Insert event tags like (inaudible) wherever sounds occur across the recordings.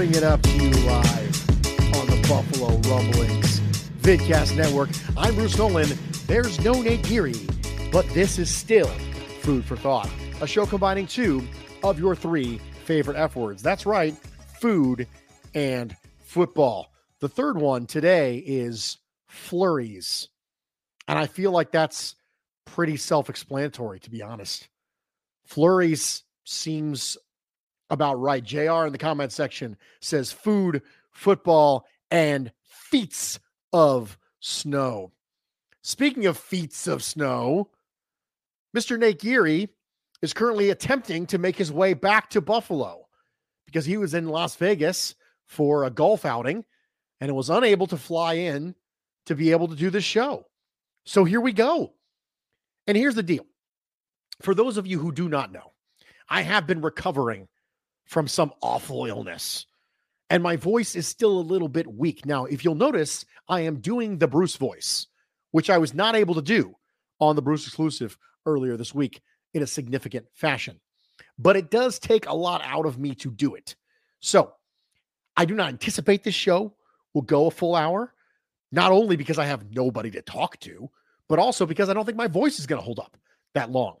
Serving it up to you live on the Buffalo Rumblings Vidcast Network. I'm Bruce Nolan. There's no Nate Geary, but this is still Food for Thought, a show combining two of your three favorite F words. That's right, food and football. The third one today is flurries. And I feel like that's pretty self explanatory, to be honest. Flurries seems about right. JR in the comment section says food, football, and feats of snow. Speaking of feats of snow, Mr. Nate Geary is currently attempting to make his way back to Buffalo because he was in Las Vegas for a golf outing and was unable to fly in to be able to do this show. So here we go. And here's the deal for those of you who do not know, I have been recovering from some awful illness. And my voice is still a little bit weak. Now, if you'll notice, I am doing the Bruce voice, which I was not able to do on the Bruce exclusive earlier this week in a significant fashion. But it does take a lot out of me to do it. So I do not anticipate this show will go a full hour, not only because I have nobody to talk to, but also because I don't think my voice is going to hold up that long.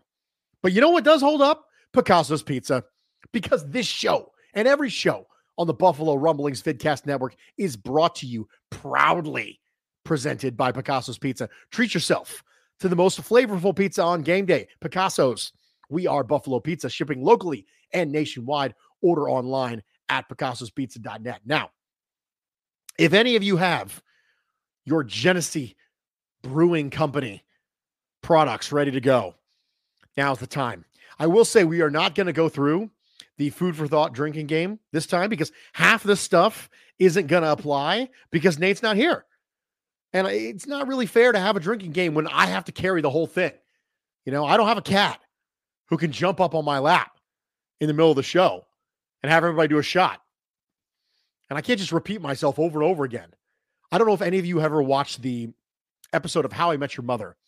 But you know what does hold up? Picasso's Pizza because this show and every show on the Buffalo Rumblings Vidcast Network is brought to you proudly presented by Picasso's Pizza. Treat yourself to the most flavorful pizza on game day. Picasso's. We are Buffalo Pizza, shipping locally and nationwide. Order online at picassospizza.net. Now, if any of you have your Genesee Brewing Company products ready to go, now's the time. I will say we are not going to go through the food for thought drinking game this time because half the stuff isn't going to apply because Nate's not here. And it's not really fair to have a drinking game when I have to carry the whole thing. You know, I don't have a cat who can jump up on my lap in the middle of the show and have everybody do a shot. And I can't just repeat myself over and over again. I don't know if any of you ever watched the episode of How I Met Your Mother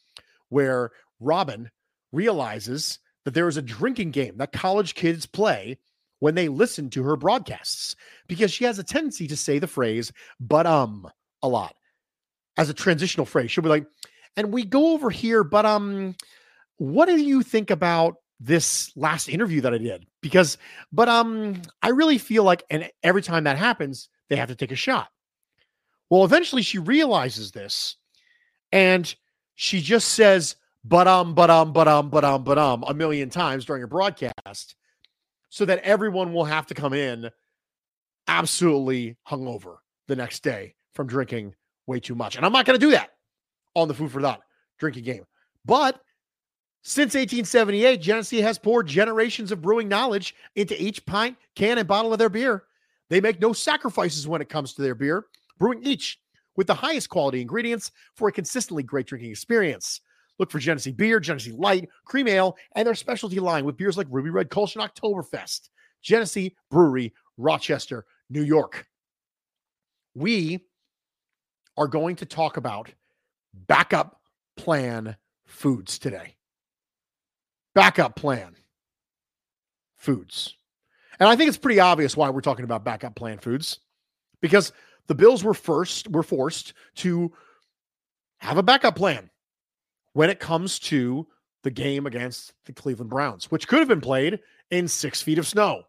where Robin realizes that there is a drinking game that college kids play when they listen to her broadcasts because she has a tendency to say the phrase but um a lot as a transitional phrase. She'll be like, and we go over here, but um, what do you think about this last interview that I did? Because, but um, I really feel like, and every time that happens, they have to take a shot. Well, eventually she realizes this and she just says, but um, but um, but um, but um, but um, a million times during a broadcast, so that everyone will have to come in absolutely hungover the next day from drinking way too much. And I'm not going to do that on the Food for Thought drinking game. But since 1878, Genesee has poured generations of brewing knowledge into each pint, can, and bottle of their beer. They make no sacrifices when it comes to their beer, brewing each with the highest quality ingredients for a consistently great drinking experience. Look for Genesee Beer, Genesee Light, Cream Ale, and their specialty line with beers like Ruby Red Kolsch and Oktoberfest. Genesee Brewery, Rochester, New York. We are going to talk about backup plan foods today. Backup plan foods. And I think it's pretty obvious why we're talking about backup plan foods because the Bills were first were forced to have a backup plan when it comes to the game against the Cleveland Browns, which could have been played in six feet of snow.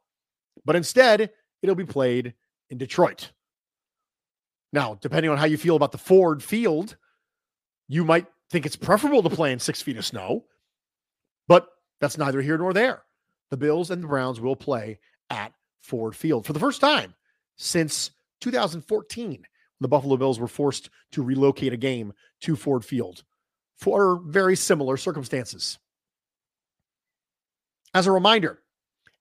But instead, it'll be played in Detroit. Now, depending on how you feel about the Ford field, you might think it's preferable to play in six feet of snow, but that's neither here nor there. The Bills and the Browns will play at Ford Field for the first time since 2014. when The Buffalo Bills were forced to relocate a game to Ford Field for very similar circumstances. As a reminder,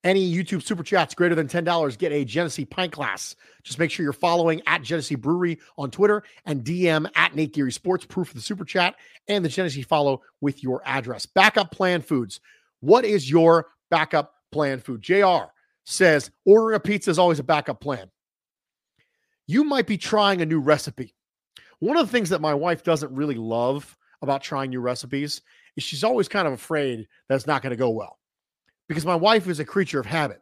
any YouTube super chats greater than $10 get a Genesee pint glass. Just make sure you're following at Genesee Brewery on Twitter and DM at Nate Geary Sports, proof of the super chat and the Genesee follow with your address. Backup plan foods. What is your backup plan food? JR says ordering a pizza is always a backup plan. You might be trying a new recipe. One of the things that my wife doesn't really love about trying new recipes is she's always kind of afraid that it's not going to go well because my wife is a creature of habit.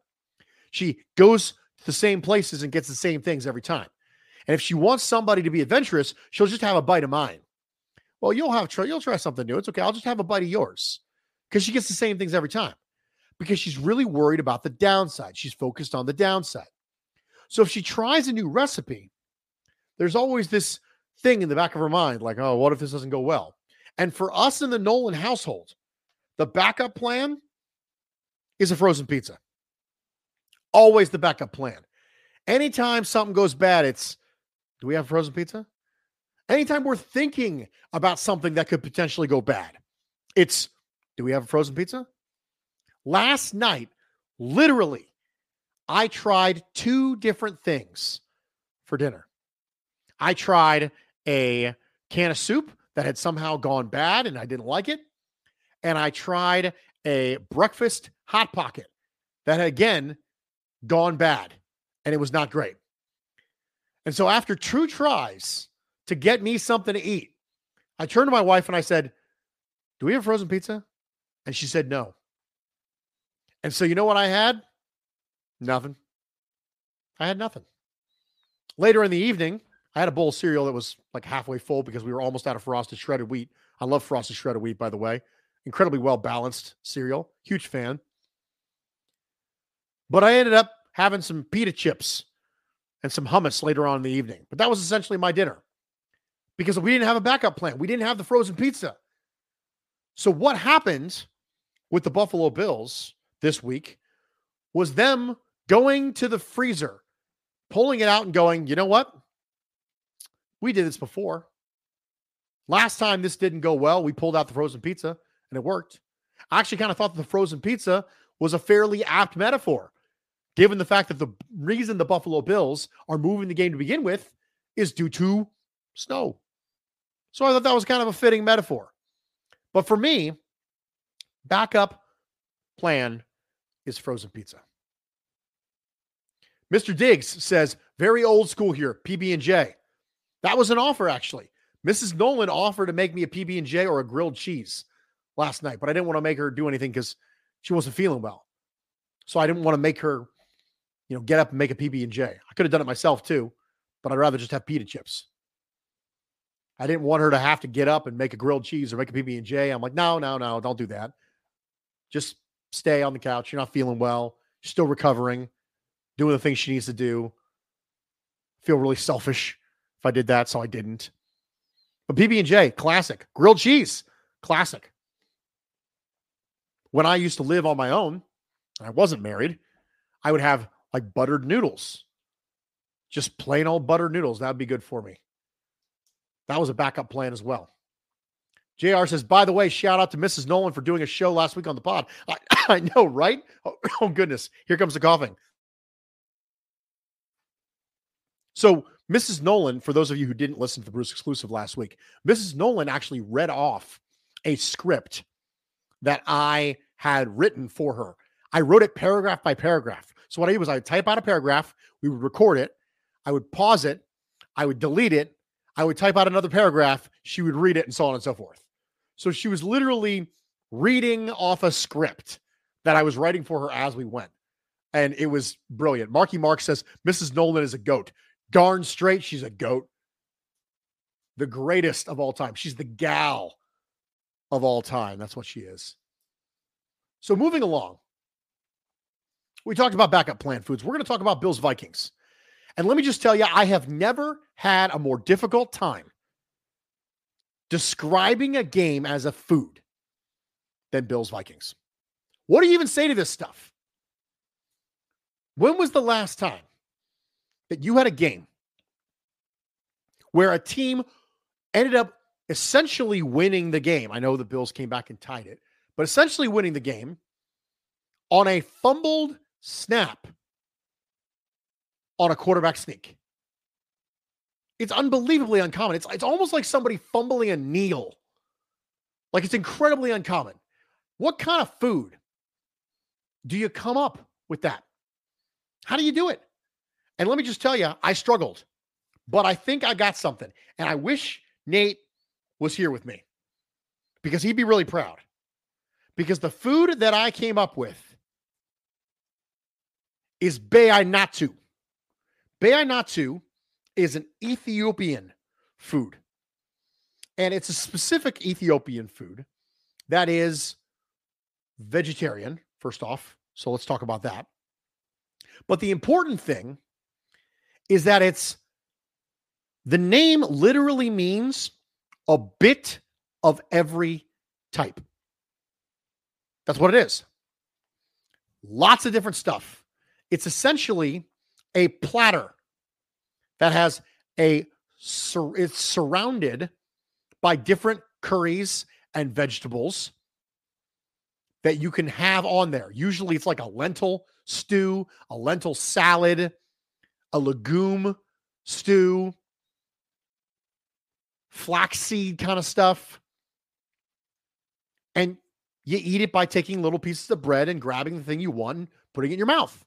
She goes to the same places and gets the same things every time. And if she wants somebody to be adventurous, she'll just have a bite of mine. Well, you'll have try, you'll try something new. It's okay. I'll just have a bite of yours because she gets the same things every time because she's really worried about the downside. She's focused on the downside. So if she tries a new recipe, there's always this thing in the back of her mind like, oh, what if this doesn't go well? And for us in the Nolan household, the backup plan is a frozen pizza. Always the backup plan. Anytime something goes bad, it's do we have frozen pizza? Anytime we're thinking about something that could potentially go bad, it's do we have a frozen pizza? Last night, literally, I tried two different things for dinner. I tried a can of soup that had somehow gone bad and I didn't like it. And I tried a breakfast hot pocket that had again gone bad and it was not great. And so after two tries to get me something to eat, I turned to my wife and I said, Do we have frozen pizza? And she said no. And so you know what I had? Nothing. I had nothing. Later in the evening, I had a bowl of cereal that was like halfway full because we were almost out of frosted shredded wheat. I love frosted shredded wheat, by the way. Incredibly well balanced cereal. Huge fan. But I ended up having some pita chips and some hummus later on in the evening. But that was essentially my dinner because we didn't have a backup plan. We didn't have the frozen pizza. So, what happened with the Buffalo Bills this week was them going to the freezer, pulling it out and going, you know what? We did this before. Last time this didn't go well, we pulled out the frozen pizza and it worked. I actually kind of thought that the frozen pizza was a fairly apt metaphor, given the fact that the reason the Buffalo Bills are moving the game to begin with is due to snow. So I thought that was kind of a fitting metaphor. But for me, backup plan is frozen pizza. Mr. Diggs says, very old school here, PB and J. That was an offer, actually. Mrs. Nolan offered to make me a PB and J or a grilled cheese last night, but I didn't want to make her do anything because she wasn't feeling well. So I didn't want to make her, you know, get up and make a PB and J. I could have done it myself too, but I'd rather just have pita chips. I didn't want her to have to get up and make a grilled cheese or make a PB and J. I'm like, no, no, no, don't do that. Just stay on the couch. You're not feeling well. You're still recovering, doing the things she needs to do. Feel really selfish if I did that, so I didn't. But PB and J, classic. Grilled cheese, classic. When I used to live on my own, and I wasn't married, I would have like buttered noodles. Just plain old buttered noodles. That would be good for me. That was a backup plan as well. JR says, by the way, shout out to Mrs. Nolan for doing a show last week on the pod. I, (laughs) I know, right? Oh, (clears throat) oh, goodness. Here comes the coughing. So, Mrs. Nolan, for those of you who didn't listen to the Bruce exclusive last week, Mrs. Nolan actually read off a script that I had written for her. I wrote it paragraph by paragraph. So, what I did was I would type out a paragraph, we would record it, I would pause it, I would delete it, I would type out another paragraph, she would read it, and so on and so forth. So she was literally reading off a script that I was writing for her as we went. And it was brilliant. Marky Mark says, Mrs. Nolan is a goat. Darn straight, she's a goat. The greatest of all time. She's the gal of all time. That's what she is. So moving along, we talked about backup plan foods. We're going to talk about Bills Vikings. And let me just tell you, I have never had a more difficult time describing a game as a food than Bills Vikings. What do you even say to this stuff? When was the last time that you had a game where a team ended up essentially winning the game. I know the Bills came back and tied it, but essentially winning the game on a fumbled snap on a quarterback sneak. It's unbelievably uncommon. It's, it's almost like somebody fumbling a kneel. Like it's incredibly uncommon. What kind of food do you come up with that? How do you do it? And let me just tell you, I struggled, but I think I got something. And I wish Nate was here with me because he'd be really proud. Because the food that I came up with is Beyaynetu. Beyaynetu is an Ethiopian food. And it's a specific Ethiopian food that is vegetarian, first off. So let's talk about that. But the important thing is that it's the name literally means a bit of every type. That's what it is. Lots of different stuff. It's essentially a platter that has a it's surrounded by different curries and vegetables that you can have on there. Usually it's like a lentil stew, a lentil salad, a legume stew, flaxseed kind of stuff. And you eat it by taking little pieces of bread and grabbing the thing you want and putting it in your mouth.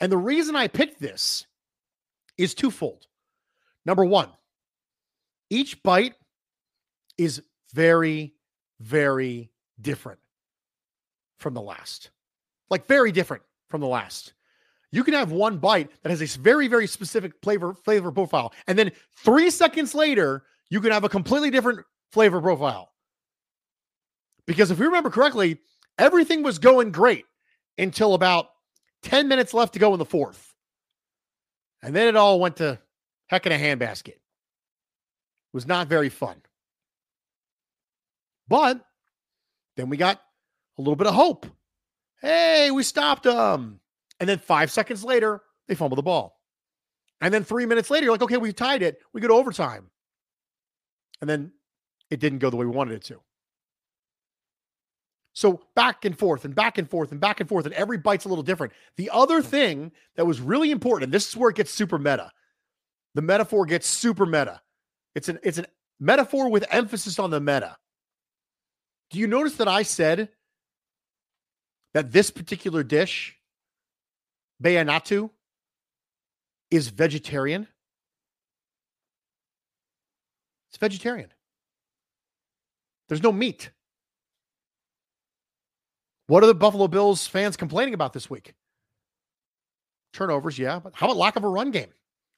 And the reason I picked this is twofold. Number one, each bite is very, very different from the last. Like, very different from the last. You can have one bite that has a very, very specific flavor flavor profile, and then three seconds later, you can have a completely different flavor profile. Because if we remember correctly, everything was going great until about 10 minutes left to go in the fourth. And then it all went to heck in a handbasket. It was not very fun. But then we got a little bit of hope. Hey, we stopped them. And then five seconds later, they fumble the ball. And then three minutes later, you're like, okay, we tied it. We go to overtime. And then it didn't go the way we wanted it to. So back and forth and back and forth and back and forth, and every bite's a little different. The other mm-hmm. thing that was really important, and this is where it gets super meta. The metaphor gets super meta. It's an it's an metaphor with emphasis on the meta. Do you notice that I said that this particular dish Beyaynetu is vegetarian. It's vegetarian. There's no meat. What are the Buffalo Bills fans complaining about this week? Turnovers, yeah, but how about lack of a run game?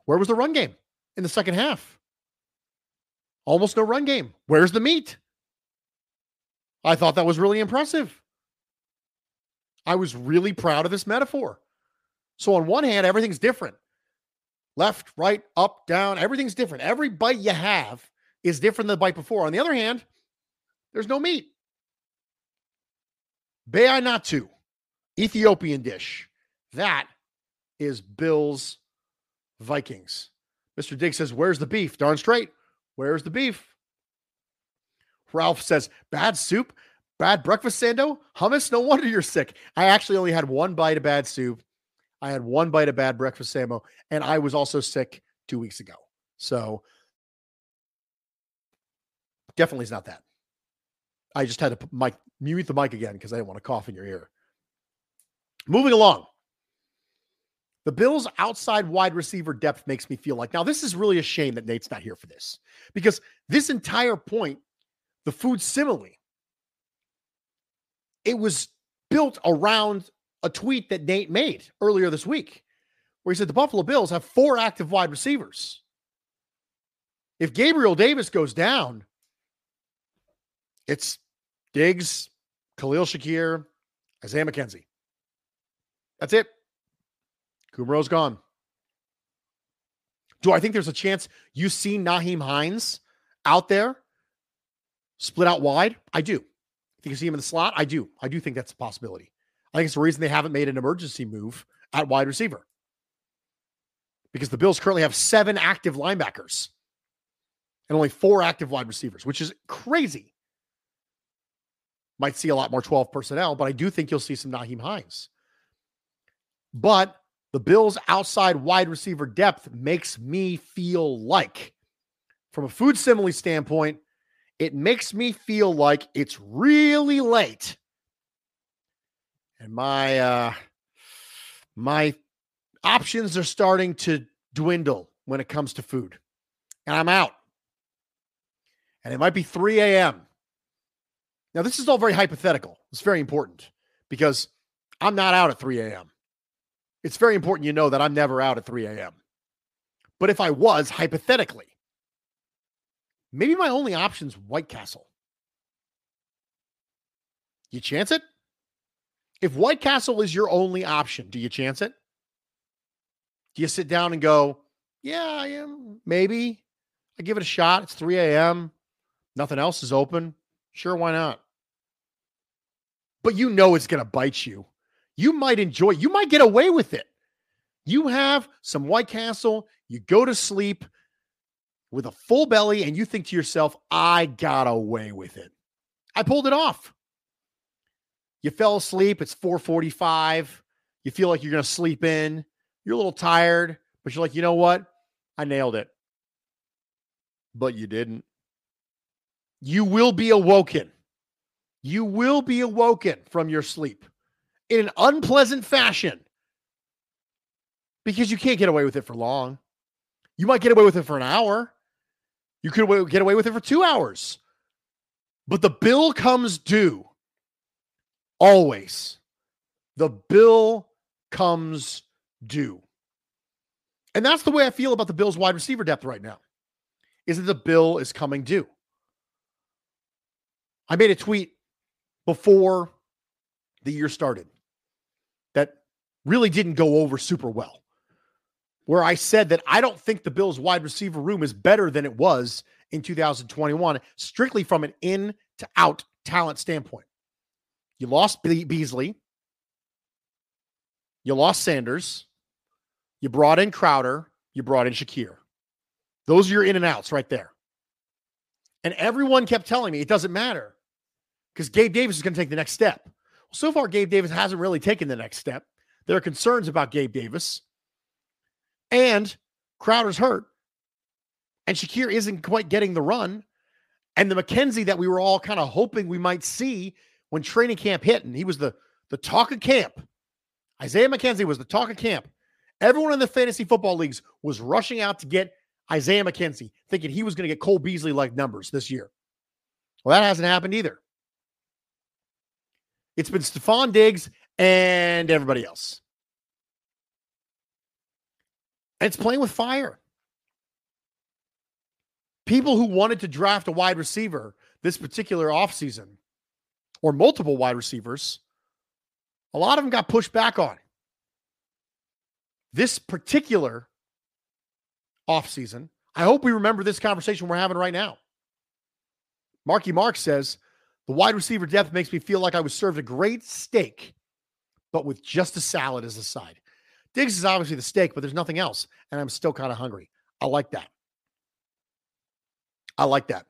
Where was the run game in the second half? Almost no run game. Where's the meat? I thought that was really impressive. I was really proud of this metaphor. So on one hand, everything's different. Left, right, up, down, everything's different. Every bite you have is different than the bite before. On the other hand, there's no meat. Beyaynetu, Ethiopian dish. That is Bill's Vikings. Mr. Diggs says, Where's the beef? Darn straight. Where's the beef? Ralph says, Bad soup, bad breakfast sando, hummus. No wonder you're sick. I actually only had one bite of bad soup I had one bite of bad breakfast samo, and I was also sick two weeks ago. So definitely is not that. I just had to mic, mute the mic again because I didn't want to cough in your ear. Moving along. The Bills' outside wide receiver depth makes me feel like now this is really a shame that Nate's not here for this because this entire point, the food simile, it was built around a tweet that Nate made earlier this week where he said the Buffalo Bills have four active wide receivers. If Gabriel Davis goes down, it's Diggs, Khalil Shakir, Isaiah McKenzie. That's it. Kumerow's gone. Do I think there's a chance you see Nyheim Hines out there split out wide? I do. Think you see him in the slot? I do. I do think that's a possibility. I think it's the reason they haven't made an emergency move at wide receiver. Because the Bills currently have seven active linebackers. and only four active wide receivers, which is crazy. Might see a lot more 12 personnel, but I do think you'll see some Nyheim Hines. But the Bills' outside wide receiver depth makes me feel like, from a food simile standpoint, it makes me feel like it's really late. And my uh my options are starting to dwindle when it comes to food. And I'm out. And it might be 3 a.m. Now, this is all very hypothetical. It's very important because I'm not out at 3 a.m. It's very important you know that I'm never out at 3 a.m. But if I was, hypothetically, maybe my only option is White Castle. You chance it? If White Castle is your only option, do you chance it? Do you sit down and go, yeah, I am, maybe. I give it a shot. It's 3 a.m. Nothing else is open. Sure, why not? but you know it's going to bite you. You might enjoy, you might get away with it. You have some White Castle, you go to sleep with a full belly, and you think to yourself, I got away with it. I pulled it off. You fell asleep, it's 445. You feel like you're going to sleep in. You're a little tired, but you're like, you know what? I nailed it. But you didn't. You will be awoken you will be awoken from your sleep in an unpleasant fashion because you can't get away with it for long. You might get away with it for an hour. You could get away with it for two hours. But the bill comes due. Always. The bill comes due. And that's the way I feel about the Bills wide receiver depth right now. Is that the bill is coming due. I made a tweet before the year started that really didn't go over super well. Where I said that I don't think the Bills wide receiver room is better than it was in 2021, strictly from an in to out talent standpoint. You lost Be- Beasley, you lost Sanders, you brought in Crowder, you brought in Shakir. Those are your in and outs right there. And everyone kept telling me it doesn't matter because Gabe Davis is going to take the next step. Well, so far, Gabe Davis hasn't really taken the next step. There are concerns about Gabe Davis. And Crowder's hurt. And Shakir isn't quite getting the run. And the McKenzie that we were all kind of hoping we might see when training camp hit, and he was the, the talk of camp. Isaiah McKenzie was the talk of camp. Everyone in the fantasy football leagues was rushing out to get Isaiah McKenzie, thinking he was going to get Cole Beasley like numbers this year. Well, that hasn't happened either. It's been Stefon Diggs and everybody else. And it's playing with fire. People who wanted to draft a wide receiver this particular offseason or multiple wide receivers, a lot of them got pushed back on. This particular offseason, I hope we remember this conversation we're having right now. Marky Mark says the wide receiver depth makes me feel like I was served a great steak, but with just a salad as a side. Diggs is obviously the steak, but there's nothing else. And I'm still kind of hungry. I like that. I like that.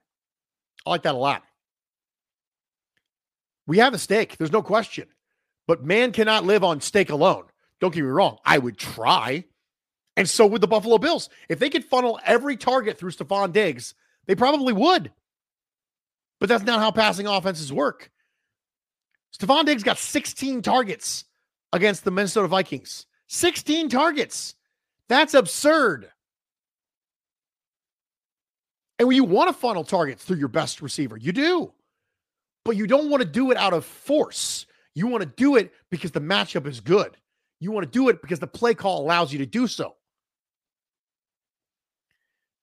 I like that a lot. We have a steak. There's no question. But man cannot live on steak alone. Don't get me wrong. I would try. And so would the Buffalo Bills. If they could funnel every target through Stefon Diggs, they probably would. But that's not how passing offenses work. Stefon Diggs got 16 targets against the Minnesota Vikings. 16 targets. That's absurd. And when you want to funnel targets through your best receiver, you do. But you don't want to do it out of force. You want to do it because the matchup is good. You want to do it because the play call allows you to do so.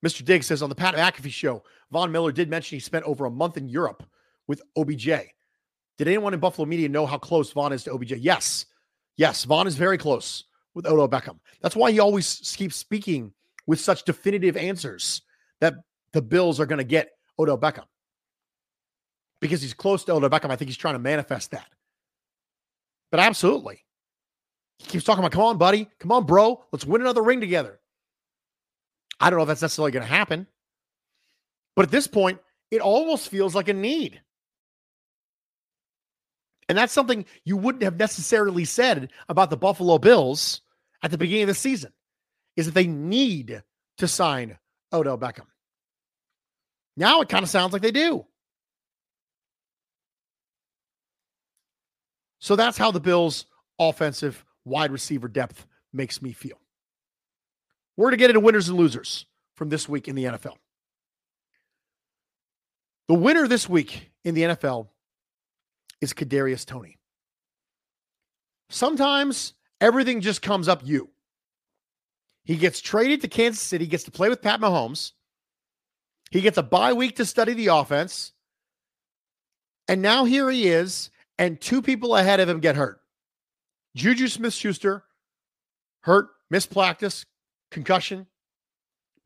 Mr. Diggs says on the Pat McAfee show, Von Miller did mention he spent over a month in Europe with OBJ. Did anyone in Buffalo media know how close Von is to OBJ? Yes. Yes, Von is very close with Odell Beckham. That's why he always keeps speaking with such definitive answers that the Bills are going to get Odell Beckham. Because he's close to Odell Beckham, I think he's trying to manifest that. But absolutely. He keeps talking about, come on, buddy. Come on, bro. Let's win another ring together. I don't know if that's necessarily going to happen. But at this point, it almost feels like a need. And that's something you wouldn't have necessarily said about the Buffalo Bills at the beginning of the season, is that they need to sign Odell Beckham. Now it kind of sounds like they do. So that's how the Bills' offensive wide receiver depth makes me feel. We're to get into winners and losers from this week in the NFL. The winner this week in the NFL is Kadarius Toney. Sometimes everything just comes up you. He gets traded to Kansas City, gets to play with Pat Mahomes. He gets a bye week to study the offense. And now here he is, and two people ahead of him get hurt. Juju Smith Schuster, hurt, missed practice, concussion.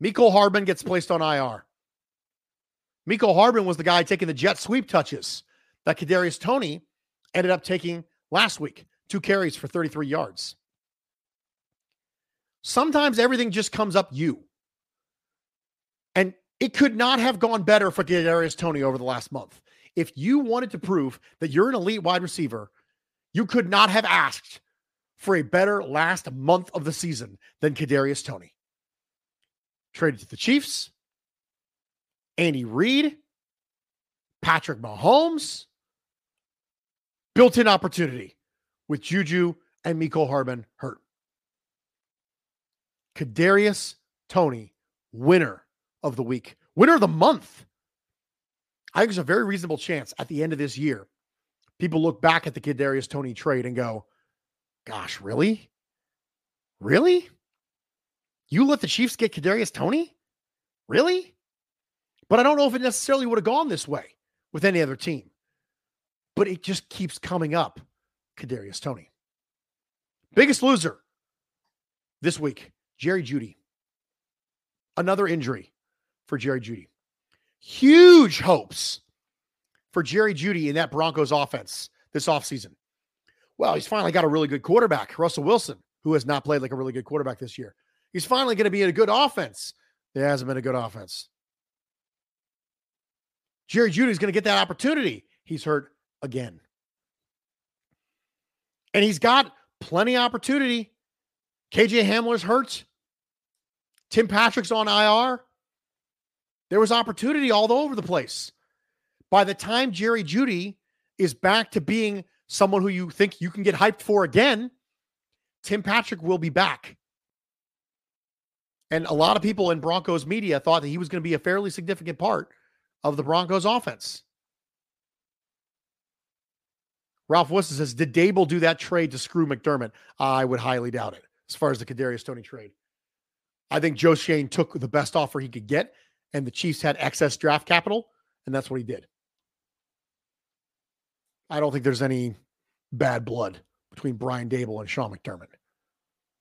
Mecole Hardman gets placed on IR. Mecole Hardman was the guy taking the jet sweep touches that Kadarius Toney ended up taking last week, two carries for 33 yards. Sometimes everything just comes up you. And it could not have gone better for Kadarius Toney over the last month. If you wanted to prove that you're an elite wide receiver, you could not have asked for a better last month of the season than Kadarius Toney. Traded to the Chiefs, Andy Reid, Patrick Mahomes, built-in opportunity with Juju and Mecole Hardman hurt. Kadarius Toney, winner of the week, winner of the month. I think there's a very reasonable chance at the end of this year, people look back at the Kadarius Toney trade and go, "Gosh, really, really? You let the Chiefs get Kadarius Toney? really?" But I don't know if it necessarily would have gone this way with any other team. But it just keeps coming up. Kadarius Toney. Biggest loser this week, Jerry Jeudy. Another injury for Jerry Jeudy. Huge hopes for Jerry Jeudy in that Broncos offense this offseason. Well, he's finally got a really good quarterback, Russell Wilson, who has not played like a really good quarterback this year. He's finally going to be in a good offense. There hasn't been a good offense. Jerry Jeudy is going to get that opportunity. He's hurt again. And he's got plenty of opportunity. KJ Hamler's hurt. Tim Patrick's on IR. There was opportunity all over the place. By the time Jerry Jeudy is back to being someone who you think you can get hyped for again, Tim Patrick will be back. And a lot of people in Broncos media thought that he was going to be a fairly significant part of the Broncos offense. Ralph Wilson says, Did Daboll do that trade to screw McDermott? I would highly doubt it as far as the Kadarius Toney trade. I think Joe Schoen took the best offer he could get, and the Chiefs had excess draft capital, and that's what he did. I don't think there's any bad blood between Brian Daboll and Sean McDermott.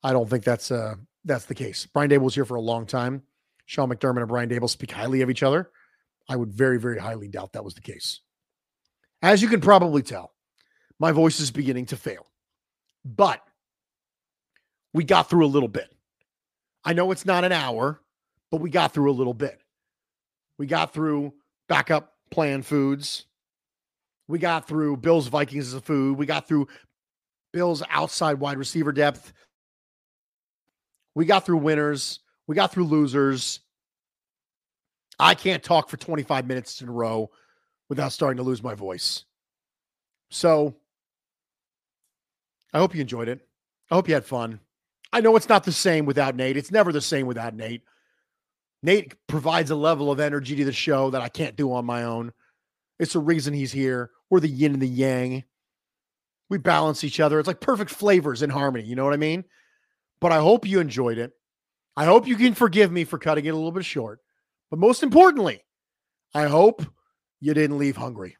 I don't think that's uh that's the case. Brian Daboll was here for a long time. Sean McDermott and Brian Daboll speak highly of each other. I would very, very highly doubt that was the case. As you can probably tell, my voice is beginning to fail. But we got through a little bit. I know it's not an hour, but we got through a little bit. We got through backup plan foods. We got through Bills Vikings as a food. We got through Bills outside wide receiver depth. We got through winners. We got through losers. I can't talk for 25 minutes in a row without starting to lose my voice. So I hope you enjoyed it. I hope you had fun. I know it's not the same without Nate. It's never the same without Nate. Nate provides a level of energy to the show that I can't do on my own. It's the reason he's here. We're the yin and the yang. We balance each other. It's like perfect flavors in harmony. You know what I mean? But I hope you enjoyed it. I hope you can forgive me for cutting it a little bit short. But most importantly, I hope you didn't leave hungry.